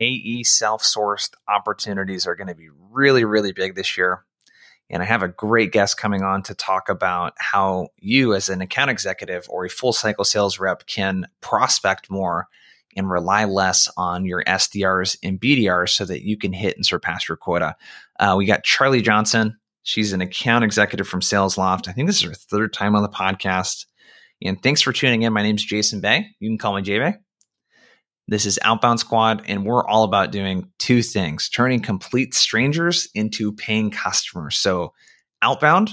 AE self sourced opportunities are going to be really, really big this year. And I have a great guest coming on to talk about how you, as an account executive or a full cycle sales rep, can prospect more and rely less on your SDRs and BDRs so that you can hit and surpass your quota. Uh, we got Charlie Johnson. She's an account executive from SalesLoft. I think this is her third time on the podcast. And thanks for tuning in. My name is Jason Bay. You can call me J Bay. This is Outbound Squad, and we're all about doing two things turning complete strangers into paying customers. So, outbound,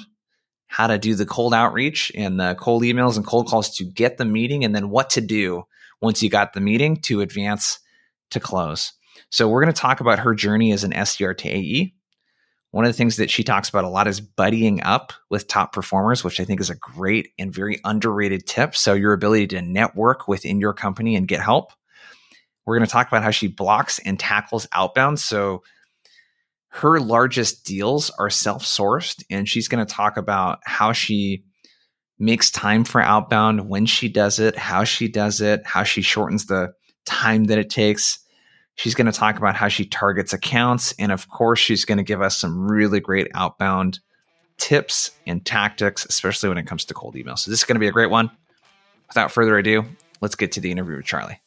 how to do the cold outreach and the cold emails and cold calls to get the meeting, and then what to do once you got the meeting to advance to close. So, we're going to talk about her journey as an SDR to AE. One of the things that she talks about a lot is buddying up with top performers, which I think is a great and very underrated tip. So, your ability to network within your company and get help. We're going to talk about how she blocks and tackles outbound. So her largest deals are self sourced, and she's going to talk about how she makes time for outbound, when she does it, how she does it, how she shortens the time that it takes. She's going to talk about how she targets accounts. And of course, she's going to give us some really great outbound tips and tactics, especially when it comes to cold email. So, this is going to be a great one. Without further ado, let's get to the interview with Charlie.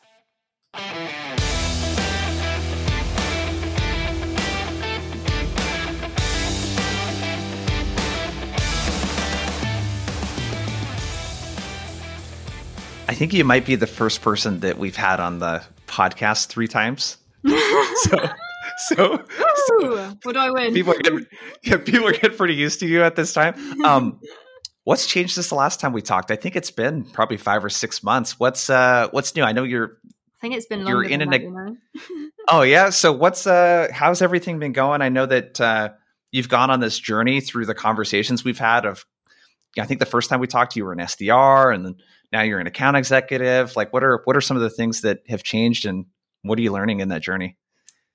I think you might be the first person that we've had on the podcast three times. so, so, so what do I win? People are getting, yeah, people are getting pretty used to you at this time. Um, what's changed since the last time we talked? I think it's been probably five or six months. What's uh, what's new? I know you're. I think it's been longer. You're in an. That, you know? oh yeah. So what's uh, how's everything been going? I know that uh, you've gone on this journey through the conversations we've had of. I think the first time we talked you were an SDR, and then now you're an account executive like what are what are some of the things that have changed and what are you learning in that journey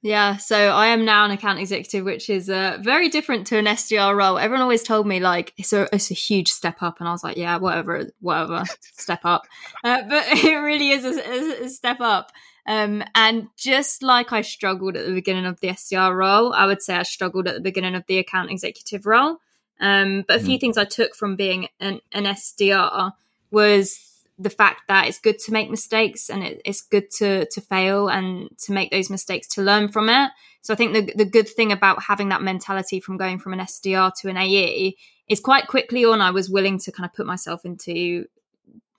yeah, so I am now an account executive, which is uh, very different to an SDR role. Everyone always told me like it's a it's a huge step up, and I was like, yeah, whatever, whatever, step up. Uh, but it really is a, a step up. Um, and just like I struggled at the beginning of the SDR role, I would say I struggled at the beginning of the account executive role. Um, but a few mm. things I took from being an, an SDR was the fact that it's good to make mistakes and it, it's good to to fail and to make those mistakes to learn from it. So I think the the good thing about having that mentality from going from an SDR to an AE is quite quickly on I was willing to kind of put myself into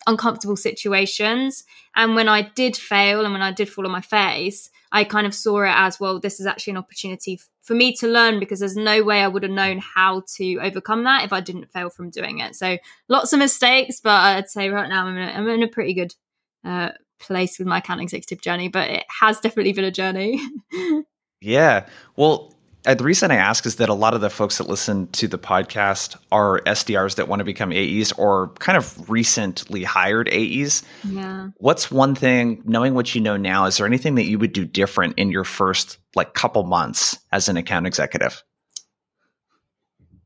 uncomfortable situations. And when I did fail and when I did fall on my face, I kind of saw it as well, this is actually an opportunity for me to learn because there's no way I would have known how to overcome that if I didn't fail from doing it. So lots of mistakes, but I'd say right now I'm in a, I'm in a pretty good uh, place with my account executive journey, but it has definitely been a journey. yeah. Well, uh, the reason I ask is that a lot of the folks that listen to the podcast are SDRs that want to become AEs or kind of recently hired AEs. Yeah. What's one thing, knowing what you know now, is there anything that you would do different in your first like couple months as an account executive?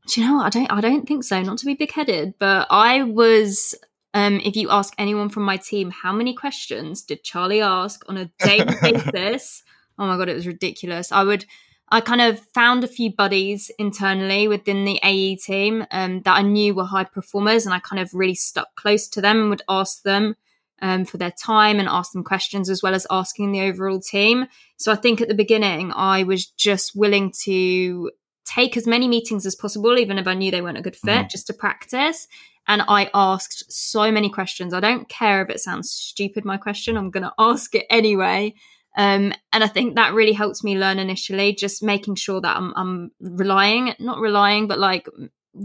Do you know what? I don't I don't think so. Not to be big headed, but I was um, if you ask anyone from my team how many questions did Charlie ask on a daily basis, oh my god, it was ridiculous. I would I kind of found a few buddies internally within the AE team um, that I knew were high performers, and I kind of really stuck close to them and would ask them um, for their time and ask them questions as well as asking the overall team. So I think at the beginning, I was just willing to take as many meetings as possible, even if I knew they weren't a good fit, mm-hmm. just to practice. And I asked so many questions. I don't care if it sounds stupid, my question, I'm going to ask it anyway. Um, and I think that really helps me learn initially, just making sure that I'm, I'm relying, not relying, but like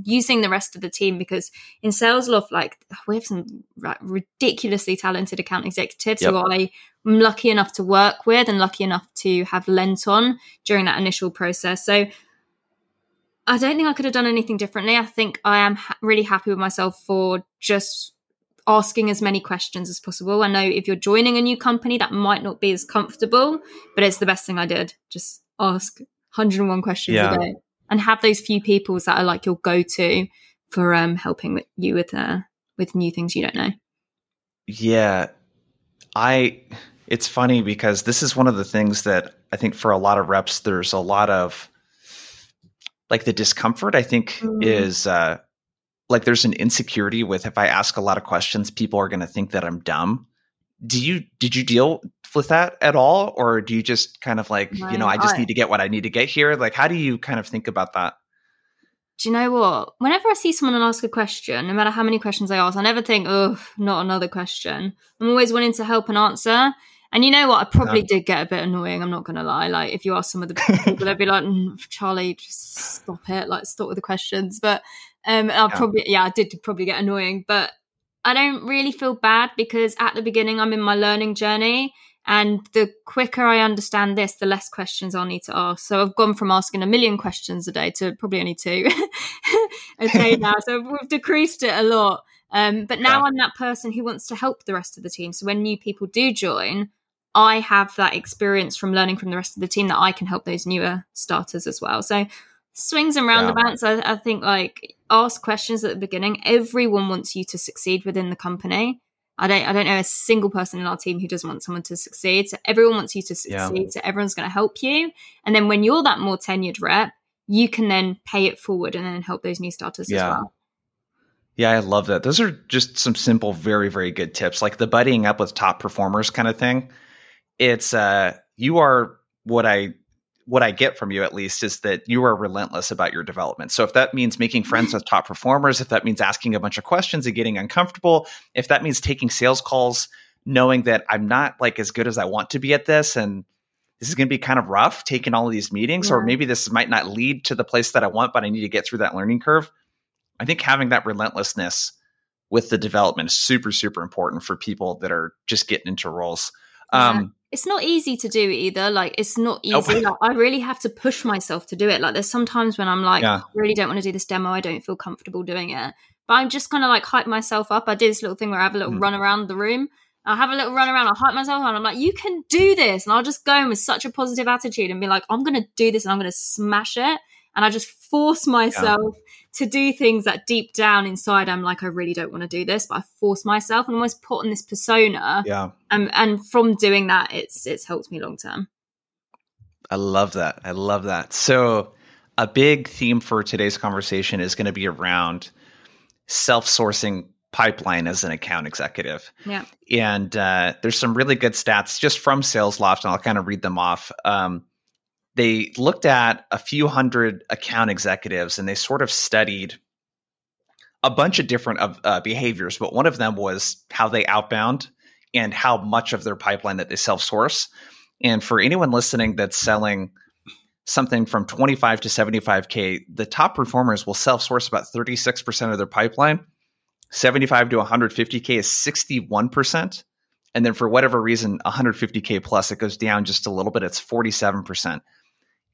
using the rest of the team because in SalesLoft, like we have some ridiculously talented account executives yep. who I'm lucky enough to work with and lucky enough to have lent on during that initial process. So I don't think I could have done anything differently. I think I am ha- really happy with myself for just asking as many questions as possible. I know if you're joining a new company, that might not be as comfortable, but it's the best thing I did. Just ask 101 questions yeah. a day and have those few people that are like your go-to for um, helping with you with uh, with new things you don't know. Yeah, I. It's funny because this is one of the things that I think for a lot of reps, there's a lot of like the discomfort. I think mm. is uh, like there's an insecurity with if I ask a lot of questions, people are going to think that I'm dumb. Do you did you deal with that at all, or do you just kind of like you know I just I, need to get what I need to get here? Like, how do you kind of think about that? do you know what? Whenever I see someone and ask a question, no matter how many questions I ask, I never think, oh, not another question. I'm always willing to help and answer. And you know what? I probably yeah. did get a bit annoying. I'm not going to lie. Like, if you ask some of the people, they'd be like, mm, Charlie, just stop it. Like, stop with the questions. But um, I'll yeah. probably, yeah, I did probably get annoying. But I don't really feel bad because at the beginning, I'm in my learning journey. And the quicker I understand this, the less questions I'll need to ask. So I've gone from asking a million questions a day to probably only two a day now. So we've decreased it a lot. Um, but now yeah. I'm that person who wants to help the rest of the team. So when new people do join, I have that experience from learning from the rest of the team that I can help those newer starters as well. So swings and roundabouts, yeah. I, I think like ask questions at the beginning. Everyone wants you to succeed within the company. I don't I don't know a single person in our team who doesn't want someone to succeed. So everyone wants you to succeed. Yeah. So everyone's going to help you. And then when you're that more tenured rep, you can then pay it forward and then help those new starters yeah. as well. Yeah, I love that. Those are just some simple, very, very good tips. Like the buddying up with top performers kind of thing. It's uh you are what I what I get from you at least is that you are relentless about your development. So if that means making friends mm-hmm. with top performers, if that means asking a bunch of questions and getting uncomfortable, if that means taking sales calls knowing that I'm not like as good as I want to be at this and this is going to be kind of rough taking all of these meetings yeah. or maybe this might not lead to the place that I want but I need to get through that learning curve. I think having that relentlessness with the development is super super important for people that are just getting into roles. Yeah. Um, it's not easy to do either. Like it's not easy. Like, I really have to push myself to do it. Like there's sometimes when I'm like, yeah. I really don't want to do this demo. I don't feel comfortable doing it. But I'm just kind of like hype myself up. I do this little thing where I have a little mm. run around the room. I have a little run around. I hype myself and I'm like, you can do this. And I'll just go in with such a positive attitude and be like, I'm going to do this and I'm going to smash it. And I just force myself yeah to do things that deep down inside I'm like, I really don't want to do this, but I force myself and almost put on this persona. Yeah. Um, and from doing that, it's it's helped me long term. I love that. I love that. So a big theme for today's conversation is going to be around self-sourcing pipeline as an account executive. Yeah. And uh, there's some really good stats just from SalesLoft, and I'll kind of read them off. Um, they looked at a few hundred account executives and they sort of studied a bunch of different of, uh, behaviors, but one of them was how they outbound and how much of their pipeline that they self source. And for anyone listening that's selling something from 25 to 75K, the top performers will self source about 36% of their pipeline. 75 to 150K is 61%. And then for whatever reason, 150K plus, it goes down just a little bit. It's 47%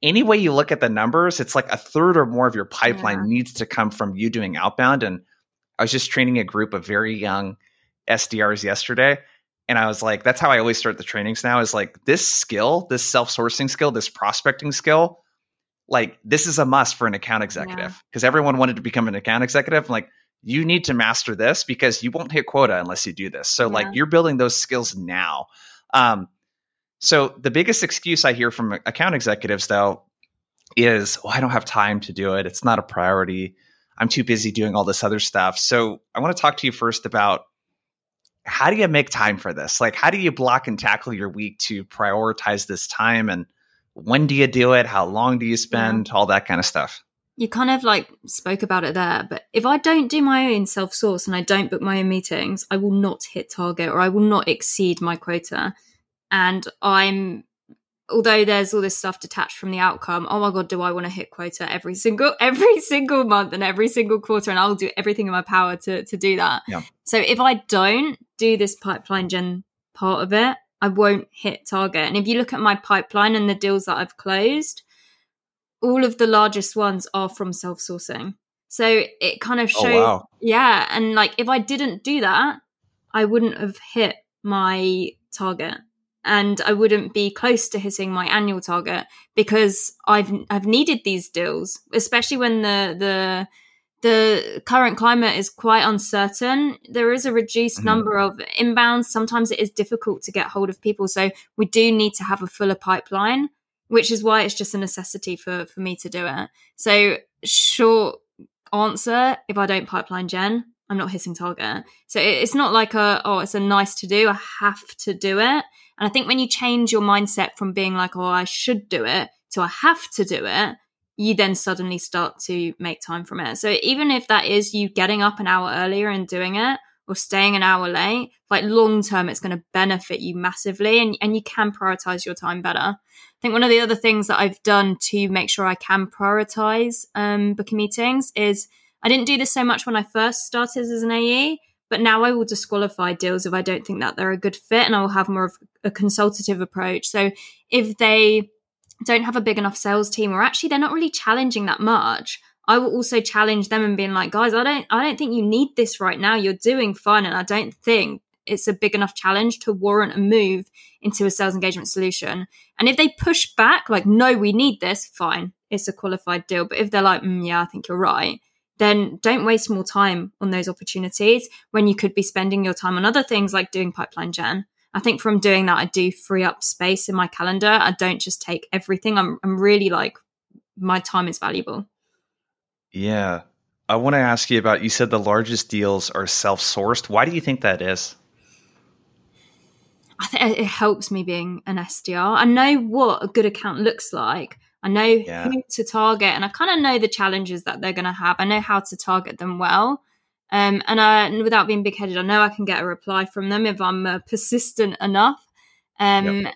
any way you look at the numbers, it's like a third or more of your pipeline yeah. needs to come from you doing outbound. And I was just training a group of very young SDRs yesterday. And I was like, that's how I always start the trainings now is like this skill, this self sourcing skill, this prospecting skill, like this is a must for an account executive because yeah. everyone wanted to become an account executive. I'm like, you need to master this because you won't hit quota unless you do this. So, yeah. like, you're building those skills now. Um, so the biggest excuse I hear from account executives, though, is, "Oh, I don't have time to do it. It's not a priority. I'm too busy doing all this other stuff." So I want to talk to you first about how do you make time for this? Like, how do you block and tackle your week to prioritize this time? And when do you do it? How long do you spend? Yeah. All that kind of stuff. You kind of like spoke about it there, but if I don't do my own self source and I don't book my own meetings, I will not hit target or I will not exceed my quota and I'm although there's all this stuff detached from the outcome oh my god do i want to hit quota every single every single month and every single quarter and i'll do everything in my power to to do that yeah. so if i don't do this pipeline gen part of it i won't hit target and if you look at my pipeline and the deals that i've closed all of the largest ones are from self-sourcing so it kind of oh, shows oh, wow. yeah and like if i didn't do that i wouldn't have hit my target and I wouldn't be close to hitting my annual target because I've I've needed these deals, especially when the the the current climate is quite uncertain. There is a reduced mm-hmm. number of inbounds. Sometimes it is difficult to get hold of people, so we do need to have a fuller pipeline. which is why it's just a necessity for for me to do it. So short answer: if I don't pipeline gen, I'm not hitting target. So it's not like a oh, it's a nice to do. I have to do it. And I think when you change your mindset from being like oh, I should do it to I have to do it, you then suddenly start to make time from it. So even if that is you getting up an hour earlier and doing it, or staying an hour late, like long term, it's going to benefit you massively and, and you can prioritize your time better. I think one of the other things that I've done to make sure I can prioritize um, booking meetings is I didn't do this so much when I first started as an AE, but now I will disqualify deals if I don't think that they're a good fit and I will have more of a consultative approach. So if they don't have a big enough sales team or actually they're not really challenging that much, I will also challenge them and being like, guys, I don't I don't think you need this right now. You're doing fine. And I don't think it's a big enough challenge to warrant a move into a sales engagement solution. And if they push back, like, no, we need this, fine. It's a qualified deal. But if they're like, mm, yeah, I think you're right, then don't waste more time on those opportunities when you could be spending your time on other things like doing pipeline gen. I think from doing that, I do free up space in my calendar. I don't just take everything. I'm, I'm really like, my time is valuable. Yeah. I want to ask you about you said the largest deals are self sourced. Why do you think that is? I think it helps me being an SDR. I know what a good account looks like. I know yeah. who to target, and I kind of know the challenges that they're going to have. I know how to target them well. Um, and I, without being big headed, I know I can get a reply from them if I'm uh, persistent enough. Um, yep.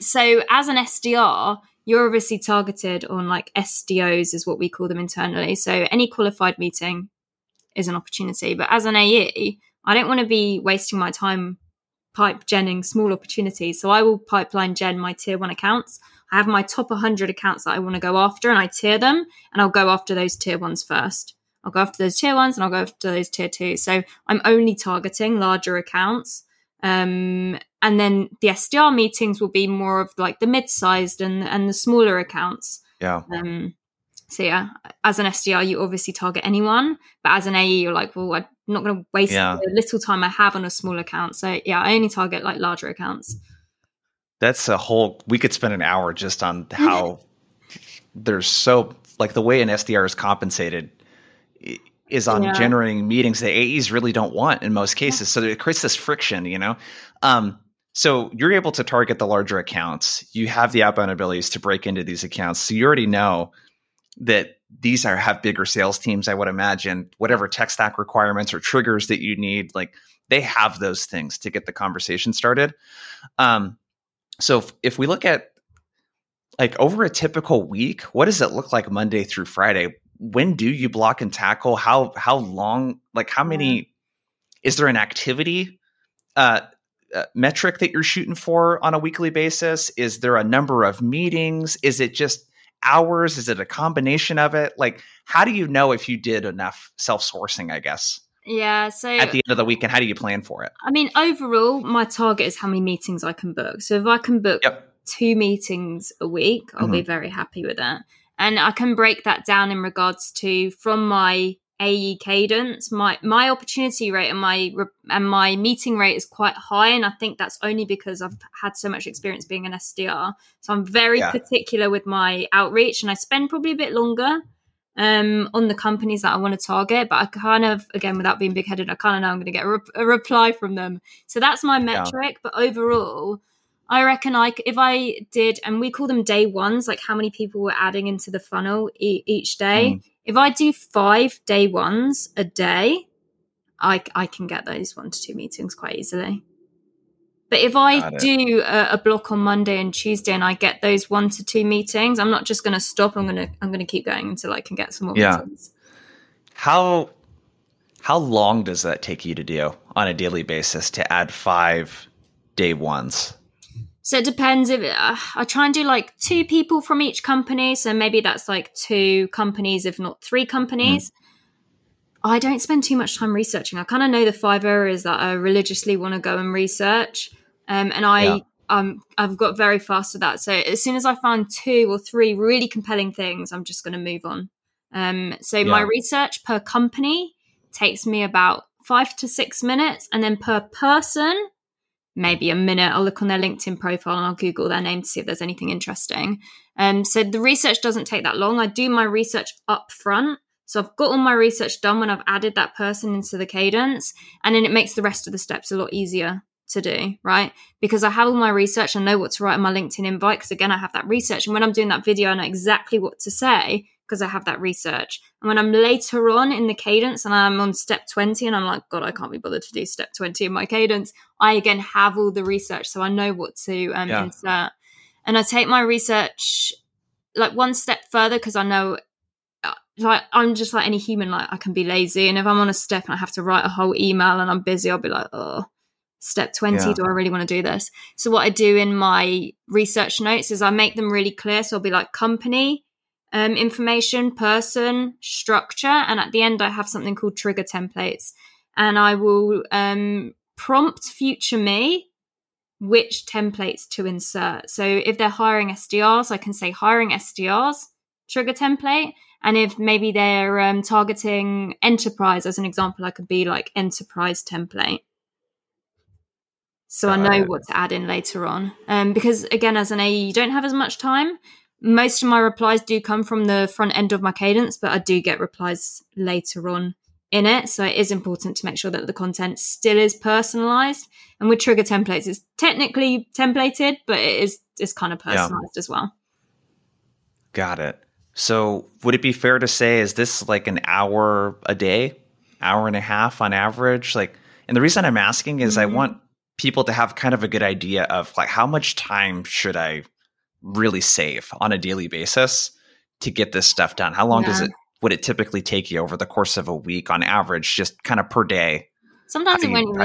So, as an SDR, you're obviously targeted on like SDOs, is what we call them internally. So any qualified meeting is an opportunity. But as an AE, I don't want to be wasting my time pipe genning small opportunities. So I will pipeline gen my tier one accounts. I have my top 100 accounts that I want to go after and I tier them and I'll go after those tier ones first. I'll go after those tier ones and I'll go after those tier two. So I'm only targeting larger accounts. Um, and then the SDR meetings will be more of like the mid-sized and and the smaller accounts. Yeah. Um, so yeah, as an SDR, you obviously target anyone, but as an AE, you're like, well, I'm not going to waste yeah. the little time I have on a small account. So yeah, I only target like larger accounts. That's a whole. We could spend an hour just on how there's so like the way an SDR is compensated is on yeah. generating meetings that AEs really don't want in most cases. So it creates this friction, you know. Um, so you're able to target the larger accounts. You have the outbound abilities to break into these accounts. So you already know that these are have bigger sales teams. I would imagine whatever tech stack requirements or triggers that you need, like they have those things to get the conversation started. Um, so if, if we look at like over a typical week, what does it look like Monday through Friday? When do you block and tackle? How how long? Like how many? Is there an activity? Uh, uh, metric that you're shooting for on a weekly basis? Is there a number of meetings? Is it just hours? Is it a combination of it? Like, how do you know if you did enough self sourcing, I guess? Yeah. So at the end of the weekend, how do you plan for it? I mean, overall, my target is how many meetings I can book. So if I can book yep. two meetings a week, I'll mm-hmm. be very happy with that. And I can break that down in regards to from my AE cadence. My my opportunity rate and my and my meeting rate is quite high, and I think that's only because I've had so much experience being an SDR. So I'm very yeah. particular with my outreach, and I spend probably a bit longer um, on the companies that I want to target. But I kind of, again, without being big headed, I kind of know I'm going to get a, re- a, reply from them. So that's my metric. Yeah. But overall, I reckon I, if I did, and we call them day ones, like how many people were adding into the funnel e- each day. Mm. If I do five day ones a day, I, I can get those one to two meetings quite easily. But if I do a, a, block on Monday and Tuesday and I get those one to two meetings, I'm not just going to stop. I'm going to I'm going to keep going until I can get some more yeah. meetings. How how long does that take you to do on a daily basis to add five day ones? So it depends if uh, I try and do like two people from each company. So maybe that's like two companies, if not three companies. Mm. I don't spend too much time researching. I kind of know the five areas that I religiously want to go and research. Um, and I, yeah. um, I've got very fast at that. So as soon as I find two or three really compelling things, I'm just going to move on. Um, so yeah. my research per company takes me about five to six minutes. And then per person, maybe a minute. I'll look on their LinkedIn profile and I'll Google their name to see if there's anything interesting. Um, so the research doesn't take that long. I do my research up front. So I've got all my research done when I've added that person into the cadence, and then it makes the rest of the steps a lot easier to do, right? Because I have all my research, I know what to write in my LinkedIn invite. Because again, I have that research, and when I'm doing that video, I know exactly what to say because I have that research. And when I'm later on in the cadence and I'm on step 20 and I'm like, God, I can't be bothered to do step 20 in my cadence, I again have all the research. So I know what to um, yeah. insert. And I take my research like one step further because I know uh, like I'm just like any human, like I can be lazy. And if I'm on a step and I have to write a whole email and I'm busy, I'll be like, oh, step 20, yeah. do I really want to do this? So what I do in my research notes is I make them really clear. So I'll be like company, um, information, person, structure, and at the end I have something called trigger templates, and I will um, prompt future me which templates to insert. So if they're hiring SDRs, I can say hiring SDRs trigger template. And if maybe they're um, targeting enterprise, as an example, I could be like enterprise template. So I know what to add in later on. Um, because again, as an AE, you don't have as much time most of my replies do come from the front end of my cadence, but I do get replies later on in it. So it is important to make sure that the content still is personalized. And with trigger templates, it's technically templated, but it is it's kind of personalized yeah. as well. Got it. So would it be fair to say is this like an hour a day, hour and a half on average? Like, and the reason I'm asking is mm-hmm. I want people to have kind of a good idea of like how much time should I really save on a daily basis to get this stuff done? How long yeah. does it would it typically take you over the course of a week on average, just kind of per day? Sometimes it won't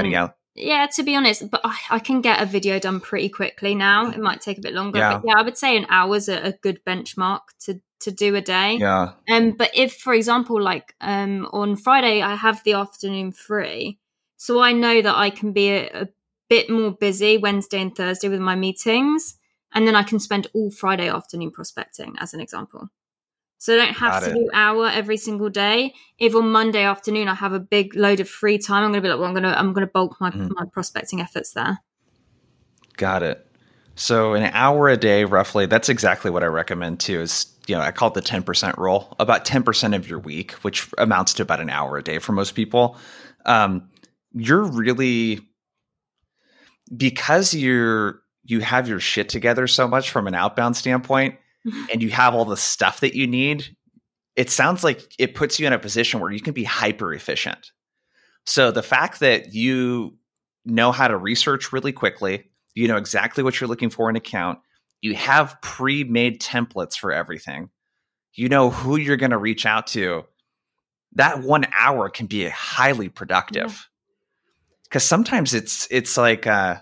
yeah, to be honest, but I, I, can get a video done pretty quickly now. It might take a bit longer, yeah. but yeah, I would say an hour's a, a good benchmark to to do a day. Yeah. Um, but if, for example, like um on Friday I have the afternoon free, so I know that I can be a, a bit more busy Wednesday and Thursday with my meetings and then I can spend all Friday afternoon prospecting, as an example. So I don't have Got to it. do hour every single day. If on Monday afternoon I have a big load of free time, I'm going to be like, well, I'm going to I'm going to bulk my mm. my prospecting efforts there. Got it. So an hour a day, roughly. That's exactly what I recommend too. Is you know I call it the ten percent rule. About ten percent of your week, which amounts to about an hour a day for most people. Um, you're really because you're you have your shit together so much from an outbound standpoint and you have all the stuff that you need, it sounds like it puts you in a position where you can be hyper efficient. So the fact that you know how to research really quickly, you know exactly what you're looking for in account, you have pre-made templates for everything. You know who you're going to reach out to. That 1 hour can be highly productive. Cuz sometimes it's it's like uh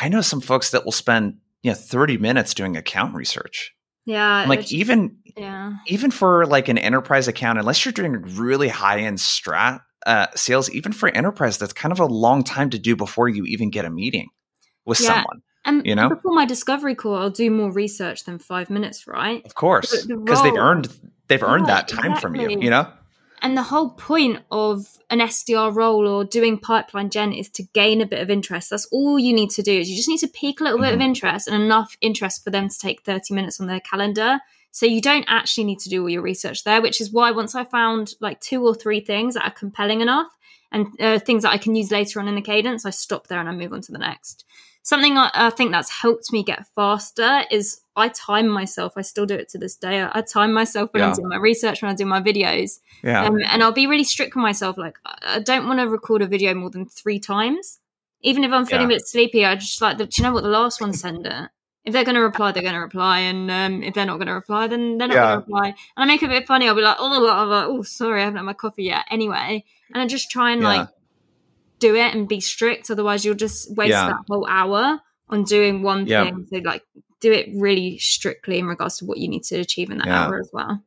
I know some folks that will spend you know 30 minutes doing account research. Yeah. Like even yeah. even for like an enterprise account, unless you're doing really high end strat uh, sales, even for enterprise, that's kind of a long time to do before you even get a meeting with yeah. someone. And you know, before my discovery call, I'll do more research than five minutes, right? Of course, because the they've earned they've earned yeah, that time exactly. from you. You know, and the whole point of an SDR role or doing pipeline gen is to gain a bit of interest. That's all you need to do is you just need to peak a little mm-hmm. bit of mm-hmm. interest and enough interest for them to take 30 minutes on their calendar. So you don't actually need to do all your research there, which is why once I found like two or three things that are compelling enough and uh, things that I can use later on in the cadence, I stop there and I move on to the next. Something I, I think that's helped me get faster is I time myself. I still do it to this day. I, I time myself when yeah. I'm doing my research, when I do my videos. Yeah. Um, and I'll be really strict with myself. Like, I don't want to record a video more than three times. Even if I'm feeling yeah. a bit sleepy, I just like, the, do you know what? The last one, send it. If they're going to reply, they're going to reply. And um, if they're not going to reply, then they're not yeah. going to reply. And I make it a bit funny. I'll be like, oh, I'm like, oh, sorry, I haven't had my coffee yet. Anyway. And I just try and like do it and be strict. Otherwise, you'll just waste that whole hour on doing one thing. So, like, do it really strictly in regards to what you need to achieve in that yeah. hour as well.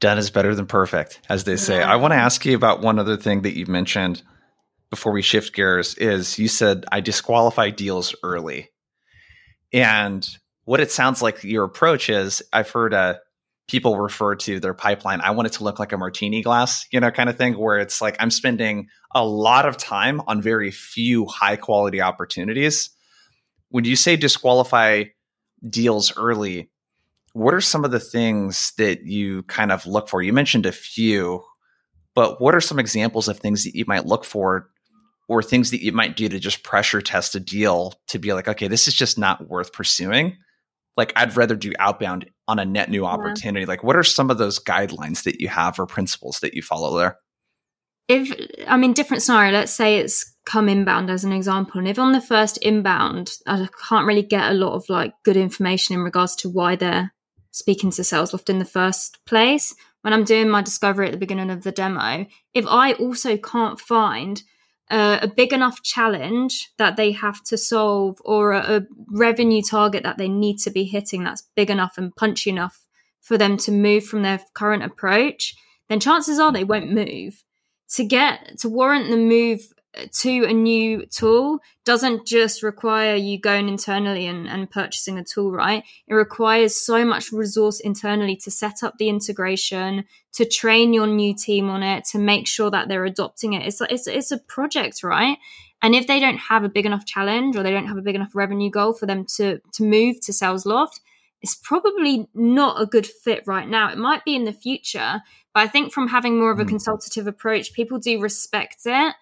Done is better than perfect, as they say. Yeah. I want to ask you about one other thing that you mentioned before we shift gears is you said I disqualify deals early. And what it sounds like your approach is I've heard uh, people refer to their pipeline. I want it to look like a martini glass, you know, kind of thing, where it's like I'm spending a lot of time on very few high quality opportunities. When you say disqualify deals early, what are some of the things that you kind of look for? You mentioned a few, but what are some examples of things that you might look for or things that you might do to just pressure test a deal to be like, okay, this is just not worth pursuing? Like, I'd rather do outbound on a net new opportunity. Yeah. Like, what are some of those guidelines that you have or principles that you follow there? If I mean, different scenario, let's say it's come inbound as an example. And if on the first inbound, I can't really get a lot of like good information in regards to why they're speaking to SalesLoft in the first place, when I'm doing my discovery at the beginning of the demo, if I also can't find uh, a big enough challenge that they have to solve or a, a revenue target that they need to be hitting that's big enough and punchy enough for them to move from their current approach, then chances are they won't move. To get to warrant the move to a new tool doesn't just require you going internally and, and purchasing a tool, right? It requires so much resource internally to set up the integration, to train your new team on it, to make sure that they're adopting it. It's it's it's a project, right? And if they don't have a big enough challenge or they don't have a big enough revenue goal for them to to move to SalesLoft, it's probably not a good fit right now. It might be in the future, but I think from having more of a hmm. consultative approach, people do respect it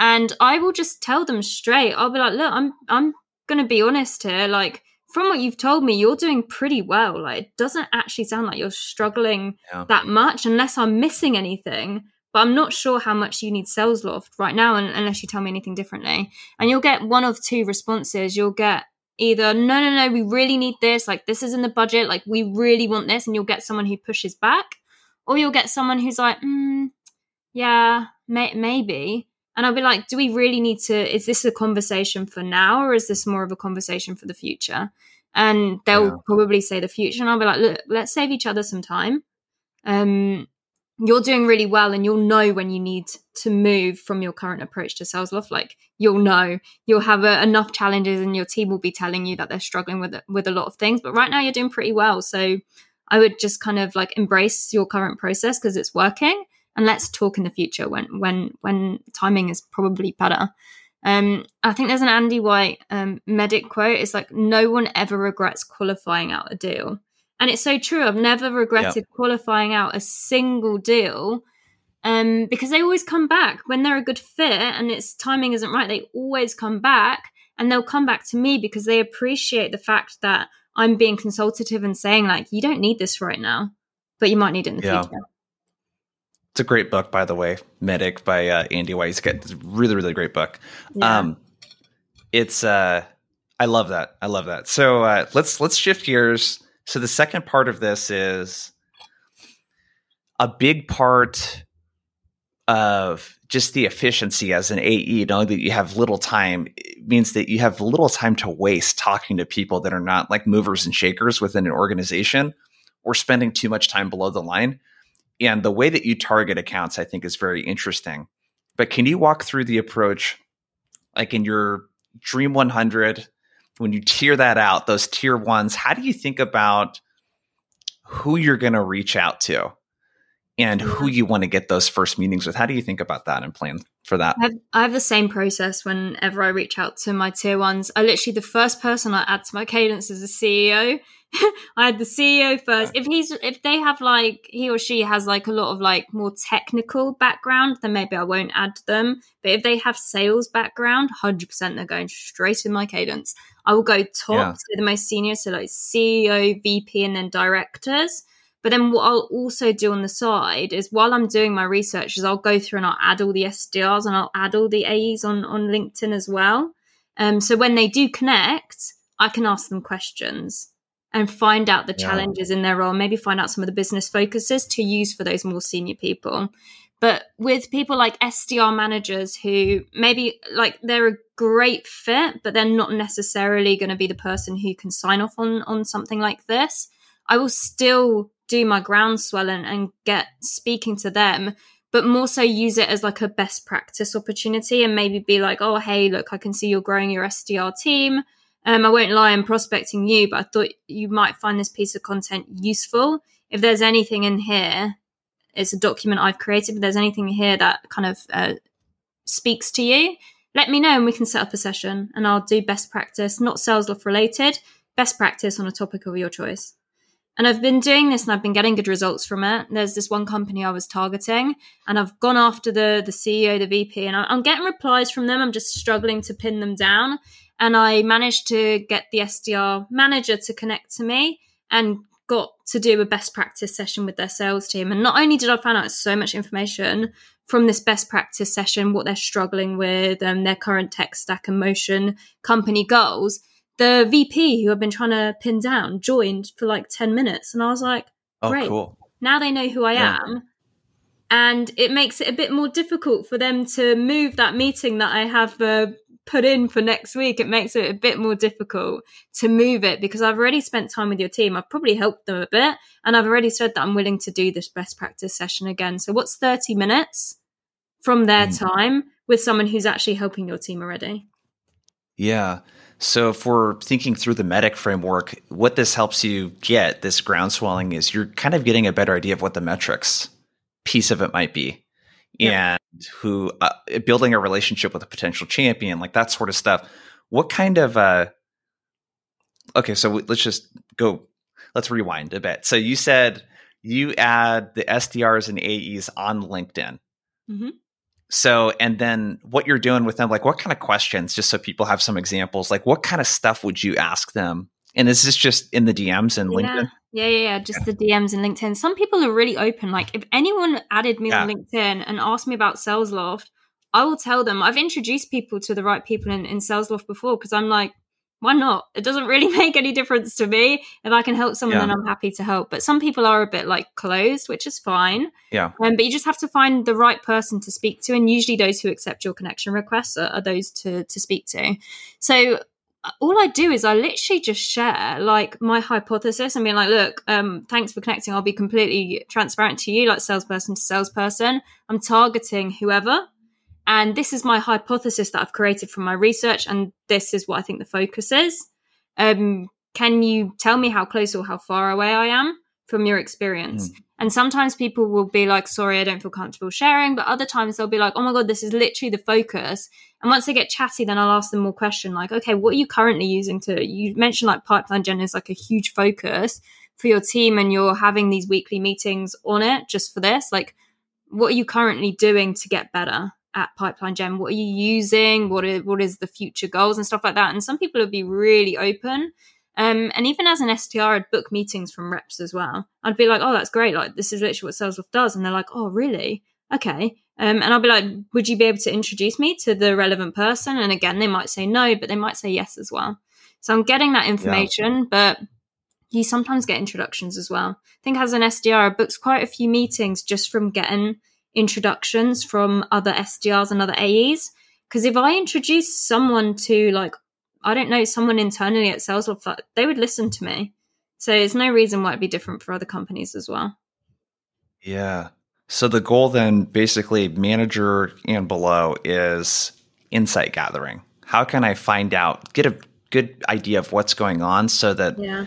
and I will just tell them straight. I'll be like, look, I'm I'm gonna be honest here. Like from what you've told me, you're doing pretty well. Like it doesn't actually sound like you're struggling yeah. that much, unless I'm missing anything. But I'm not sure how much you need SalesLoft right now, unless you tell me anything differently. And you'll get one of two responses. You'll get either no, no, no, we really need this. Like this is in the budget. Like we really want this, and you'll get someone who pushes back, or you'll get someone who's like, mm, yeah, may- maybe. And I'll be like, do we really need to? Is this a conversation for now or is this more of a conversation for the future? And they'll yeah. probably say the future. And I'll be like, look, let's save each other some time. Um, you're doing really well and you'll know when you need to move from your current approach to SalesLoft. Like you'll know, you'll have a, enough challenges and your team will be telling you that they're struggling with with a lot of things. But right now you're doing pretty well. So I would just kind of like embrace your current process because it's working and let's talk in the future when when when timing is probably better. Um, I think there's an Andy Whyte um, MEDDIC quote. It's like no one ever regrets qualifying out a deal, and it's so true. I've never regretted yep. qualifying out a single deal, um, because they always come back when they're a good fit and its timing isn't right. They always come back, and they'll come back to me because they appreciate the fact that I'm being consultative and saying like, you don't need this right now, but you might need it in the yeah. future. It's a great book, by the way. MEDDIC by uh, Andy Whyte. It's a really, really great book. Yeah. Um, it's uh, I love that. I love that. So uh, let's let's shift gears. So the second part of this is a big part of just the efficiency as an AE, knowing that you have little time means that you have little time to waste talking to people that are not like movers and shakers within an organization or spending too much time below the line. And the way that you target accounts, I think, is very interesting. But can you walk through the approach, like in your Dream 100, when you tier that out, those tier ones, how do you think about who you're going to reach out to and who you want to get those first meetings with? How do you think about that and plan for that? I have, I have the same process whenever I reach out to my tier ones. I literally, the first person I add to my cadence is a CEO I had the CEO first. If he's if they have like he or she has like a lot of like more technical background, then maybe I won't add them. But if they have sales background, hundred percent they're going straight in my cadence. I will go top yeah. to the most senior, so like CEO, VP, and then directors. But then what I'll also do on the side is while I'm doing my research is I'll go through and I'll add all the SDRs and I'll add all the AEs on, on LinkedIn as well. Um, so when they do connect, I can ask them questions and find out the yeah. challenges in their role, maybe find out some of the business focuses to use for those more senior people. But with people like SDR managers who maybe like they're a great fit, but they're not necessarily going to be the person who can sign off on on something like this, I will still do my groundswell and, and get speaking to them, but more so use it as like a best practice opportunity and maybe be like, oh hey, look, I can see you're growing your SDR team um, I won't lie, I'm prospecting you, but I thought you might find this piece of content useful if there's anything in here, it's a document I've created. If there's anything here that kind of uh, speaks to you, let me know and we can set up a session and I'll do best practice, not sales SalesLoft related, best practice on a topic of your choice. And I've been doing this and I've been getting good results from it. There's this one company I was targeting and I've gone after the, the CEO, the VP, and I'm getting replies from them. I'm just struggling to pin them down. And I managed to get the SDR manager to connect to me and got to do a best practice session with their sales team. And not only did I find out so much information from this best practice session, what they're struggling with, and um, their current tech stack and motion, company goals, the VP who I've been trying to pin down joined for like 10 minutes. And I was like, oh, great. Cool. Now they know who I yeah. am. And it makes it a bit more difficult for them to move that meeting that I have uh, put in for next week, it makes it a bit more difficult to move it because I've already spent time with your team. I've probably helped them a bit, and I've already said that I'm willing to do this best practice session again. So, what's 30 minutes from their mm. time with someone who's actually helping your team already? Yeah. So, if we're thinking through the MEDDIC framework, what this helps you get, this ground swelling, is you're kind of getting a better idea of what the metrics piece of it might be and who uh, building a relationship with a potential champion, like that sort of stuff. What kind of uh okay, so let's just go let's rewind a bit. So you said you add the SDRs and AEs on LinkedIn. Mm-hmm. So, and then what you're doing with them, like what kind of questions, just so people have some examples, like what kind of stuff would you ask them? And is this just in the DMs and yeah. LinkedIn? Yeah, yeah, yeah. Just the DMs and LinkedIn. Some people are really open. Like if anyone added me yeah. on LinkedIn and asked me about SalesLoft, I will tell them. I've introduced people to the right people in, in SalesLoft before because I'm like, why not? It doesn't really make any difference to me. If I can help someone, yeah. then I'm happy to help. But some people are a bit like closed, which is fine. Yeah. Um, but you just have to find the right person to speak to, and usually those who accept your connection requests are, are those to to speak to. So all I do is I literally just share like my hypothesis and being like, look, um, thanks for connecting. I'll be completely transparent to you, like salesperson to salesperson. I'm targeting whoever. And this is my hypothesis that I've created from my research. And this is what I think the focus is. Um, can you tell me how close or how far away I am from your experience? Mm. And sometimes people will be like, sorry, I don't feel comfortable sharing. But other times they'll be like, oh my God, this is literally the focus. And once they get chatty, then I'll ask them more question like, okay, what are you currently using to, you mentioned like pipeline gen is like a huge focus for your team and you're having these weekly meetings on it just for this. Like, what are you currently doing to get better? At Pipeline Gen? What are you using? What is what is the future goals and stuff like that? And some people would be really open um, and even as an SDR, I'd book meetings from reps as well. I'd be like, oh, that's great. Like, this is literally what SalesLoft does. And they're like, oh, really? Okay. Um, and I'll be like, would you be able to introduce me to the relevant person? And again, they might say no, but they might say yes as well. So I'm getting that information, yeah. but you sometimes get introductions as well. I think as an SDR, I booked quite a few meetings just from getting introductions from other SDRs and other AEs. Because if I introduce someone to like I don't know, someone internally at Salesforce, they would listen to me. So there's no reason why it'd be different for other companies as well. Yeah. So the goal then basically manager and below is insight gathering. How can I find out, get a good idea of what's going on so that yeah.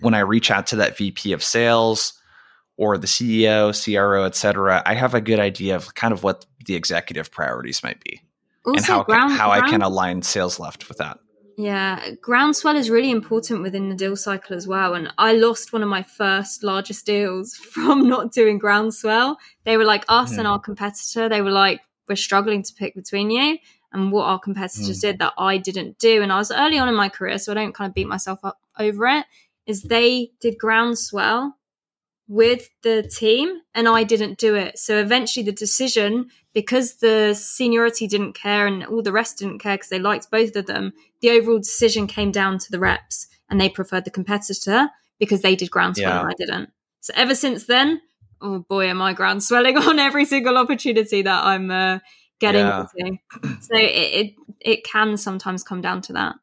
when I reach out to that VP of sales or the CEO, CRO, et cetera, I have a good idea of kind of what the executive priorities might be. Also, and how, ground, how ground, I can align SalesLoft with that. Yeah, groundswell is really important within the deal cycle as well. And I lost one of my first largest deals from not doing groundswell. They were like us and our competitor. They were like, we're struggling to pick between you and what our competitors mm. did that I didn't do. And I was early on in my career, so I don't kind of beat myself up over it. Is they did groundswell with the team and I didn't do it. So eventually the decision, because the seniority didn't care and all the rest didn't care because they liked both of them, the overall decision came down to the reps and they preferred the competitor because they did groundswell yeah. and I didn't. So ever since then, oh boy, am I ground swelling on every single opportunity that I'm uh, getting yeah. So it, it it can sometimes come down to that.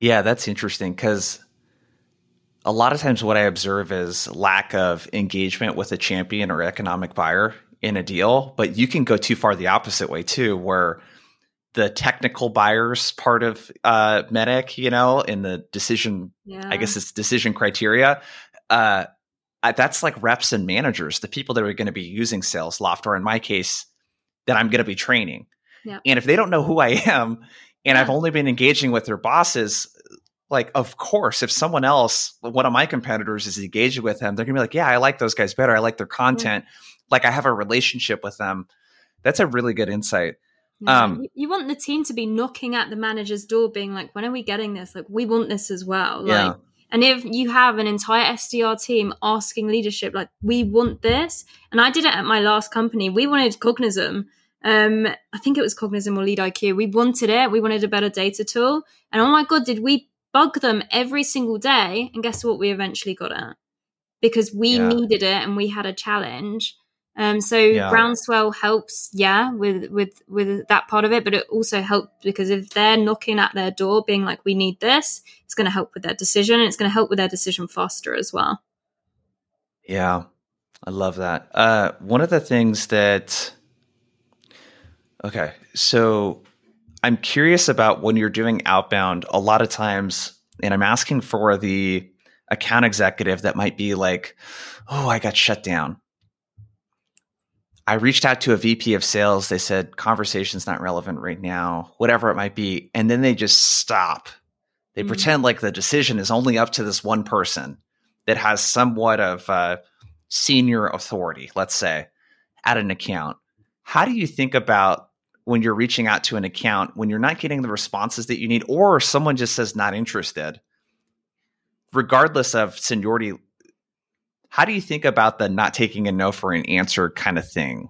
Yeah, that's interesting because a lot of times what I observe is lack of engagement with a champion or economic buyer in a deal, but you can go too far the opposite way too, where the technical buyers part of uh, MEDDIC, you know, in the decision, yeah. I guess it's decision criteria, uh, that's like reps and managers, the people that are going to be using Salesloft, or in my case, that I'm going to be training. Yeah. And if they don't know who I am, and Yeah. I've only been engaging with their bosses, like of course, if someone else, one of my competitors, is engaging with them, they're gonna be like, "Yeah, I like those guys better. I like their content. Like I have a relationship with them." That's a really good insight. Yeah. Um, you, you want the team to be knocking at the manager's door, being like, "When are we getting this? Like, we want this as well." Yeah. Like, and if you have an entire SDR team asking leadership, like, "We want this," and I did it at my last company. We wanted Cognism. Um, I think it was Cognism or LeadIQ. We wanted it. We wanted a better data tool. And oh my god, did we bug them every single day? And guess what? We eventually got it because we Yeah. needed it and we had a challenge. Um, so Yeah. groundswell helps, yeah, with with with that part of it, but it also helps because if they're knocking at their door, being like, "We need this," it's going to help with their decision, and it's going to help with their decision faster as well. Yeah, I love that. Uh, one of the things that, okay, so I'm curious about when you're doing outbound, a lot of times, and I'm asking for the account executive that might be like, oh, I got shut down. I reached out to a VP of sales. They said, conversation's not relevant right now, whatever it might be. And then they just stop. They Mhm. pretend like the decision is only up to this one person that has somewhat of uh, senior authority, let's say, at an account. How do you think about when you're reaching out to an account when you're not getting the responses that you need, or someone just says not interested, regardless of seniority? How do you think about the not taking a no for an answer kind of thing?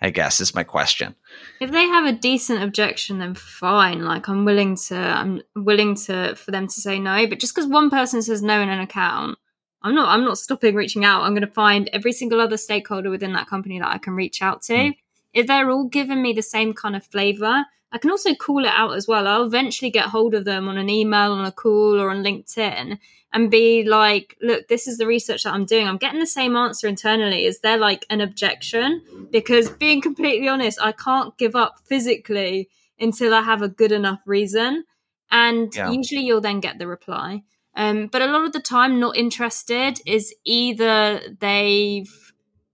I guess is my question. If they have a decent objection, then fine. Like I'm willing to, I'm willing to for them to say no. But just because one person says no in an account, I'm not, I'm not stopping reaching out. I'm going to find every single other stakeholder within that company that I can reach out to. Mm. If they're all giving me the same kind of flavor, I can also call it out as well. I'll eventually get hold of them on an email, on a call, or on LinkedIn and be like, look, this is the research that I'm doing. I'm getting the same answer internally. Is there like an objection? Because being completely honest, I can't give up physically until I have a good enough reason. And Yeah. usually you'll then get the reply. Um, but a lot of the time, not interested is either they've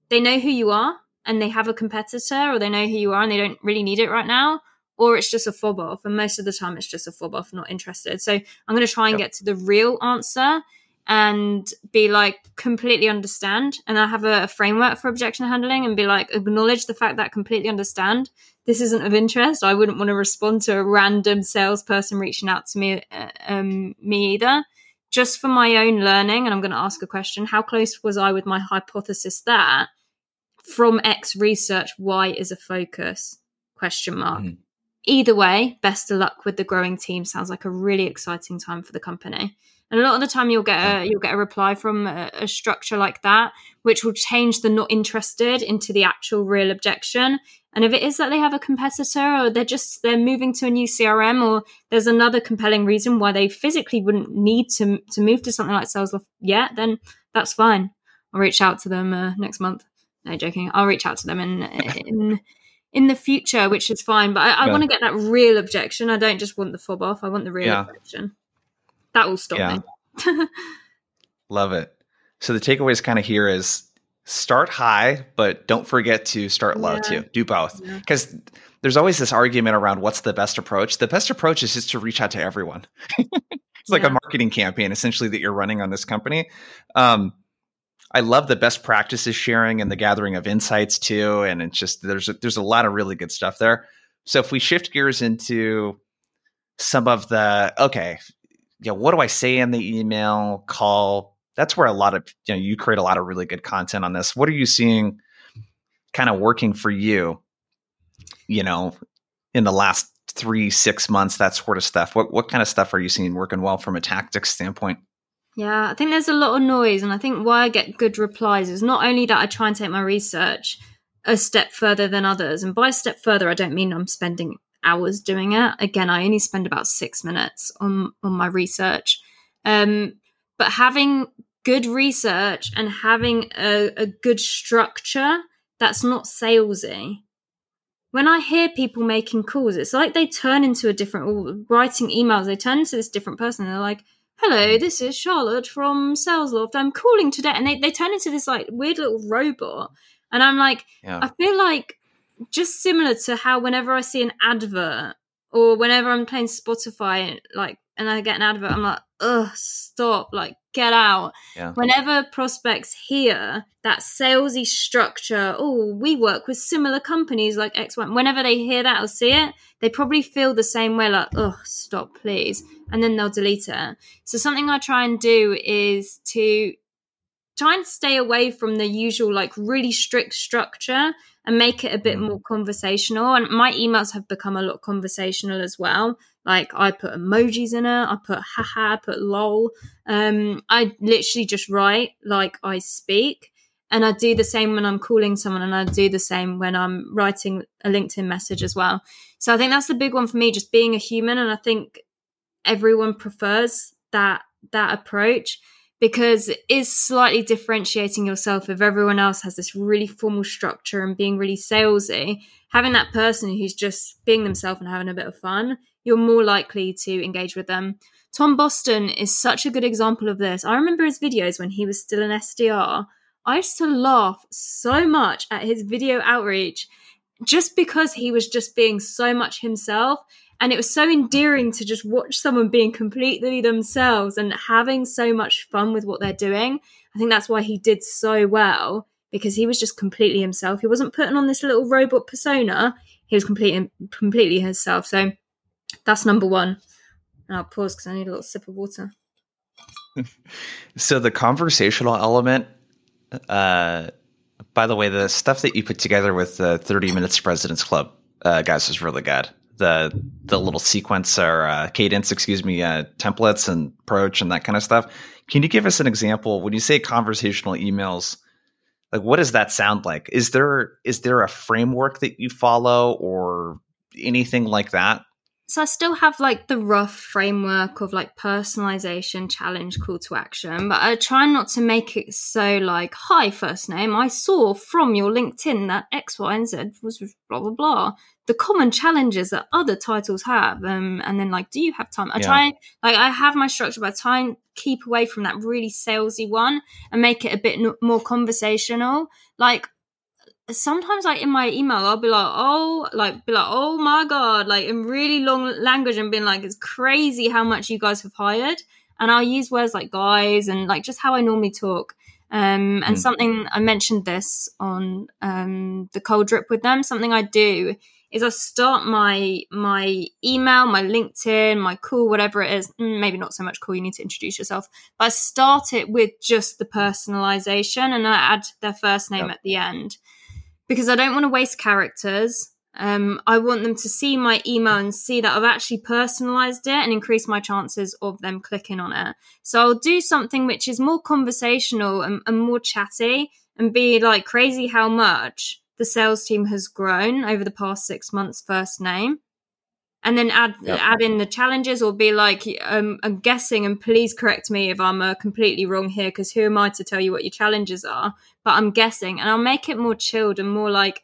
they know who you are and they have a competitor, or they know who you are and they don't really need it right now, or it's just a fob off. And most of the time, it's just a fob off, not interested. So I'm going to try and Yep. get to the real answer and be like completely understand. And I have a, a framework for objection handling and be like acknowledge the fact that completely understand this isn't of interest. I wouldn't want to respond to a random salesperson reaching out to me, uh, um, me either. Just for my own learning, and I'm going to ask a question: How close was I with my hypothesis that from X research, Y is a focus? Question mark. Mhm. Either way, best of luck with the growing team. Sounds like a really exciting time for the company. And a lot of the time, you'll get a you'll get a reply from a, a structure like that, which will change the not interested into the actual real objection. And if it is that they have a competitor, or they're just they're moving to a new CRM, or there's another compelling reason why they physically wouldn't need to to move to something like Salesloft yet, then that's fine. I'll reach out to them uh, next month. No joking. I'll reach out to them in in in the future, which is fine. But I, I Yeah. want to get that real objection. I don't just want the fob off. I want the real Yeah. objection. That will stop Yeah. me. Love it. So the takeaways kind of here is start high, but don't forget to start low too. Do both. Because there's always this argument around what's the best approach. The best approach is just to reach out to everyone. it's like Yeah. a marketing campaign essentially that you're running on this company. Um, I love the best practices sharing and the gathering of insights too. And it's just there's a, there's a lot of really good stuff there. So if we shift gears into some of the okay, yeah, what do I say in the email call? That's where a lot of you know you create a lot of really good content on this. What are you seeing kind of working for you? You know, in the last three six months, that sort of stuff. What what kind of stuff are you seeing working well from a tactics standpoint? Yeah, I think there's a lot of noise, and I think why I get good replies is not only that I try and take my research a step further than others, and by a step further, I don't mean I'm spending hours doing it. Again, I only spend about six minutes on on my research, um, but having good research and having a, a good structure that's not salesy. When I hear people making calls, it's like they turn into a different, or writing emails, they turn into this different person. They're like, hello, this is Charlotte from Salesloft. I'm calling today. And they, they turn into this like weird little robot. And I'm like, Yeah. I feel like just similar to how whenever I see an advert or whenever I'm playing Spotify, like, and I get an advert, I'm like, ugh, stop, like, get out. Yeah. Whenever prospects hear that salesy structure, oh, we work with similar companies like X, Y, whenever they hear that or see it, they probably feel the same way, like, oh, stop, please. And then they'll delete it. So something I try and do is to try and stay away from the usual like really strict structure and make it a bit Mm. more conversational. And my emails have become a lot conversational as well. Like i put emojis in it i put haha i put lol. Um i literally just write like i speak. And i do the same when i'm calling someone and i do the same when i'm writing a linkedin message as well. So i think that's the big one for me just being a human. And i think everyone prefers that that approach because it is slightly differentiating yourself if everyone else has this really formal structure and being really salesy having that person who's just being themselves and having a bit of fun you're more likely to engage with them. Tom boston is such a good example of this. I remember his videos when he was still an sdr i used to laugh so much at his video outreach just because he was just being so much himself and it was so endearing to just watch someone being completely themselves and having so much fun with what they're doing. I think that's why he did so well because he was just completely himself. He wasn't putting on this little robot persona. He was completely completely himself. So that's number one. And I'll pause because I need a little sip of water. So the conversational element, uh, by the way, the stuff that you put together with the 30 Minutes President's Club uh, guys is really good. The the little sequence or uh, cadence, excuse me, uh, templates and approach and that kind of stuff. Can you give us an example when you say conversational emails? Like, what does that sound like? Is there is there a framework that you follow or anything like that? So I still have like the rough framework of like personalization, challenge, call to action, but I try not to make it so like, hi, first name, I saw from your LinkedIn that X, Y, and Z was blah, blah, blah. The common challenges that other titles have. Um, and then like, do you have time? I Yeah. try, like, I have my structure, but I try and keep away from that really salesy one and make it a bit more conversational. Like, sometimes like in my email i'll be like oh like be like oh my god like in really long language and being like it's crazy how much you guys have hired. And i'll use words like guys and like just how i normally talk. Um and Mm. something i mentioned this on um the cold drip with them. Something i do is i start my my email my linkedin my call whatever it is. Mm, maybe not so much call you need to introduce yourself. But i start it with just the personalization and i add their first name Yep. at the end because I don't want to waste characters. Um, I want them to see my email and see that I've actually personalized it and increase my chances of them clicking on it. So I'll do something which is more conversational and, and more chatty and be like crazy how much the sales team has grown over the past six months, first name. And then add Yep. add in the challenges, or be like, um, I'm guessing, and please correct me if I'm uh, completely wrong here, because who am I to tell you what your challenges are? But I'm guessing, and I'll make it more chilled and more like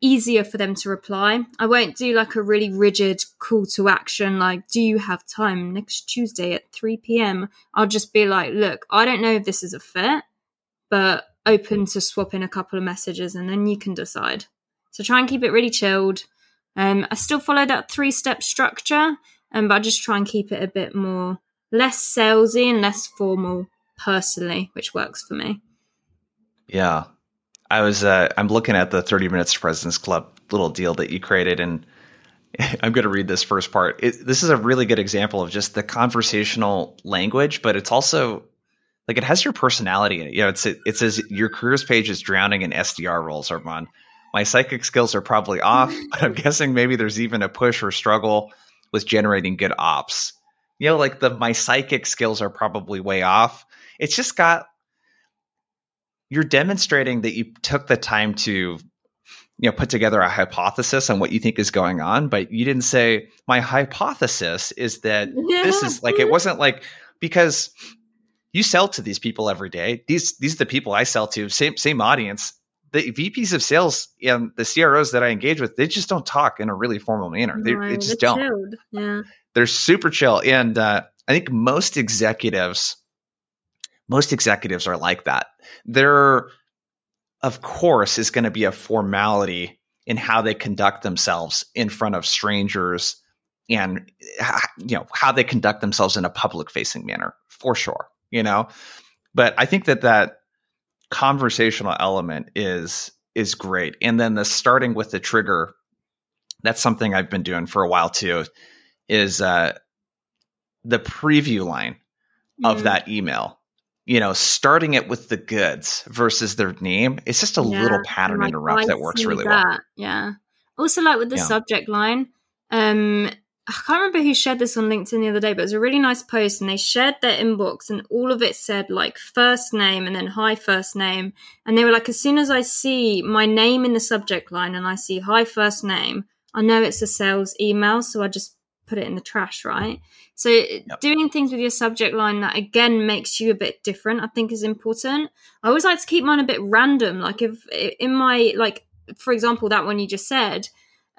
easier for them to reply. I won't do like a really rigid call to action, like, do you have time next Tuesday at 3 p.m.? I'll just be like, look, I don't know if this is a fit, but open to swap in a couple of messages and then you can decide. So try and keep it really chilled. Um, I still follow that three step structure, um, but I just try and keep it a bit more less salesy and less formal personally, which works for me. Yeah. I was uh, I'm looking at the 30 minutes to President's Club little deal that you created and I'm going to read this first part. It, this is a really good example of just the conversational language, but it's also like it has your personality in it. You know, it's it, it says your careers page is drowning in SDR roles, Armand. My psychic skills are probably off, but I'm guessing maybe there's even a push or struggle with generating good ops. You know, like the my psychic skills are probably way off. It's just got you're demonstrating that you took the time to you know put together a hypothesis on what you think is going on but you didn't say my hypothesis is that this is like it wasn't like because you sell to these people every day. These these are the people i sell to. Same same audience. The vps of sales and the cros that i engage with they just don't talk in a really formal manner. They, they just they're don't. chilled. Yeah. they're super chill. And uh, I think most executives, most executives are like that. There, of course, is going to be a formality in how they conduct themselves in front of strangers and you know how they conduct themselves in a public facing manner for sure you know? But i think that that conversational element is is great. And then the starting with the trigger that's something i've been doing for a while too is uh the preview line mm. of that email you know starting it with the goods versus their name it's just a yeah, little pattern like, interrupt that works really that. well yeah also like with the yeah. subject line um I can't remember who shared this on LinkedIn the other day, but it was a really nice post, and they shared their inbox, and all of it said like first name and then hi first name, and they were like, as soon as I see my name in the subject line and I see hi first name, I know it's a sales email, so I just put it in the trash, right? So yep. doing things with your subject line that again makes you a bit different, I think is important. I always like to keep mine a bit random, like if in my like for example that one you just said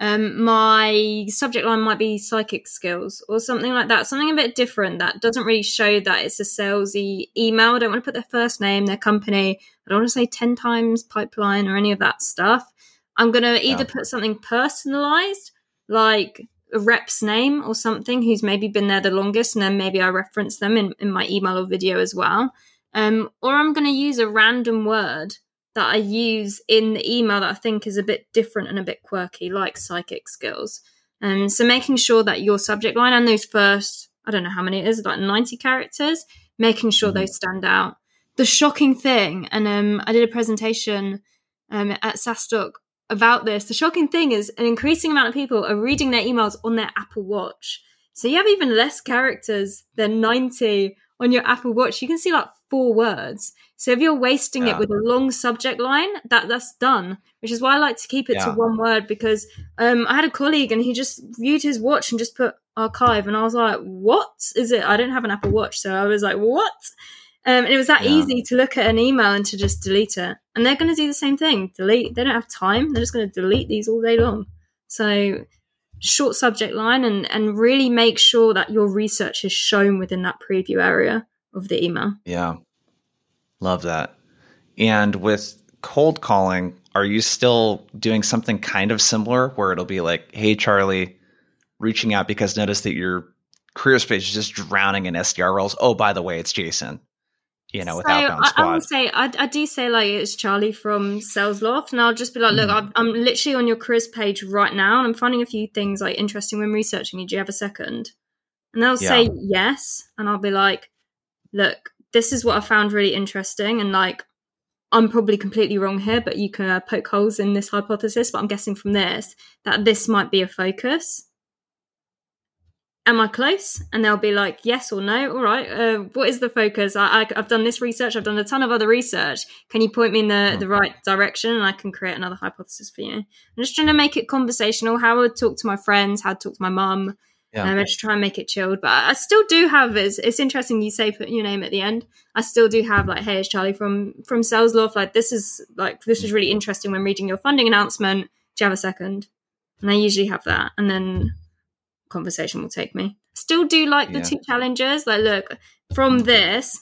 um, my subject line might be psychic skills or something like that, something a bit different that doesn't really show that it's a salesy email. I don't want to put their first name, their company. I don't want to say 10 times pipeline or any of that stuff. I'm going to either yeah. put something personalized, like a rep's name or something who's maybe been there the longest, and then maybe I reference them in, in my email or video as well. Um, or I'm going to use a random word that I use in the email that I think is a bit different and a bit quirky, like psychic skills. Um, so making sure that your subject line and those first, I don't know how many it is, like 90 characters, making sure mm-hmm. those stand out. The shocking thing, and um, I did a presentation um, at SaaStock about this. The shocking thing is an increasing amount of people are reading their emails on their Apple Watch. So you have even less characters than 90 on your Apple Watch. You can see like four words. So if you're wasting yeah. it with a long subject line, that that's done. Which is why I like to keep it yeah. to one word because um, I had a colleague and he just viewed his watch and just put archive, and I was like, "What is it?" I don't have an Apple Watch, so I was like, "What?" Um, and it was that yeah. easy to look at an email and to just delete it. And they're going to do the same thing. Delete. They don't have time. They're just going to delete these all day long. So short subject line and and really make sure that your research is shown within that preview area of the email. Yeah. Love that. And with cold calling, are you still doing something kind of similar where it'll be like, hey, Charlie, reaching out because notice that your careers page is just drowning in SDR roles. Oh, by the way, it's Jason. You know, so with outbound squad. I, I will say, I, I, do say like it's Charlie from Salesloft, and I'll just be like, look, mm. I'm, literally on your careers page right now, and I'm finding a few things like interesting when researching you. Do you have a second? And they'll yeah. say yes, and I'll be like, look, this is what I found really interesting, and like, I'm probably completely wrong here, but you can uh, poke holes in this hypothesis. But I'm guessing from this that this might be a focus. Am I close? And they'll be like, yes or no. All right. Uh, what is the focus? I, have done this research. I've done a ton of other research. Can you point me in the, the right direction? And I can create another hypothesis for you. I'm just trying to make it conversational. How I would talk to my friends, how to talk to my mum, yeah. Um, I just try and make it chilled, but I still do have. It's, it's interesting you say put your name at the end. I still do have like, hey, it's Charlie from from Salesloft. Like this is like this is really interesting when reading your funding announcement. Do you have a second? And I usually have that, and then conversation will take me. Still do like the yeah. two challenges. Like, look from this.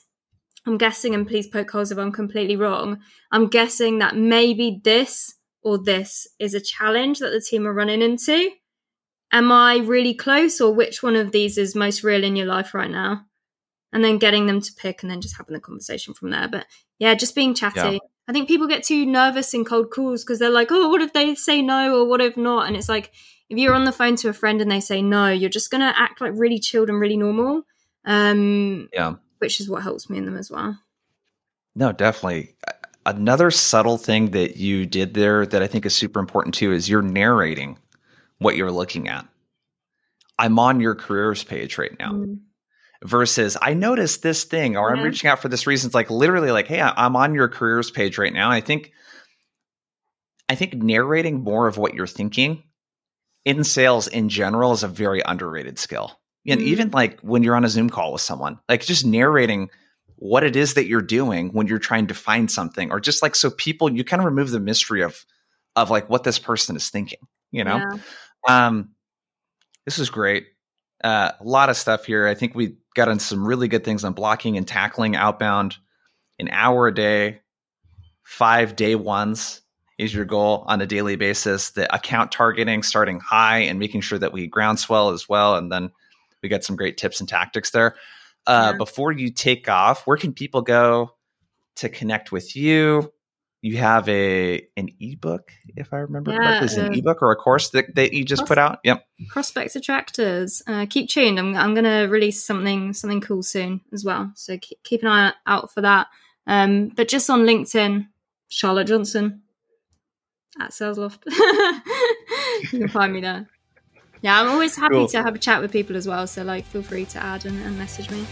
I'm guessing, and please poke holes if I'm completely wrong. I'm guessing that maybe this or this is a challenge that the team are running into am I really close or which one of these is most real in your life right now? And then getting them to pick and then just having the conversation from there. But yeah, just being chatty. Yeah. I think people get too nervous in cold calls because they're like, oh, what if they say no or what if not? And it's like, if you're on the phone to a friend and they say no, you're just going to act like really chilled and really normal. Um, yeah. Which is what helps me in them as well. No, definitely. Another subtle thing that you did there that I think is super important too is you're narrating what you're looking at. I'm on your careers page right now. Mm. Versus, I noticed this thing, or yeah. I'm reaching out for this reason. It's like literally, like, hey, I'm on your careers page right now. I think, I think narrating more of what you're thinking in sales in general is a very underrated skill. And mm. even like when you're on a Zoom call with someone, like just narrating what it is that you're doing when you're trying to find something, or just like so people, you kind of remove the mystery of of like what this person is thinking. You know, yeah. Um, this is great. Uh, a lot of stuff here. I think we got on some really good things on blocking and tackling outbound. An hour a day, five day ones is your goal on a daily basis. The account targeting starting high and making sure that we groundswell as well. And then we got some great tips and tactics there. Uh. Before you take off, where can people go to connect with you? You have a an ebook, if I remember yeah, correctly, is an uh, ebook or a course that, that you just pros- put out. Yep. prospects attractors. Uh, keep tuned. I'm I'm going to release something something cool soon as well. So keep, keep an eye out for that. Um, but just on LinkedIn, Charlotte Johnson at Salesloft. you can find me there. Yeah, I'm always happy cool. to have a chat with people as well. So like, feel free to add and, and message me.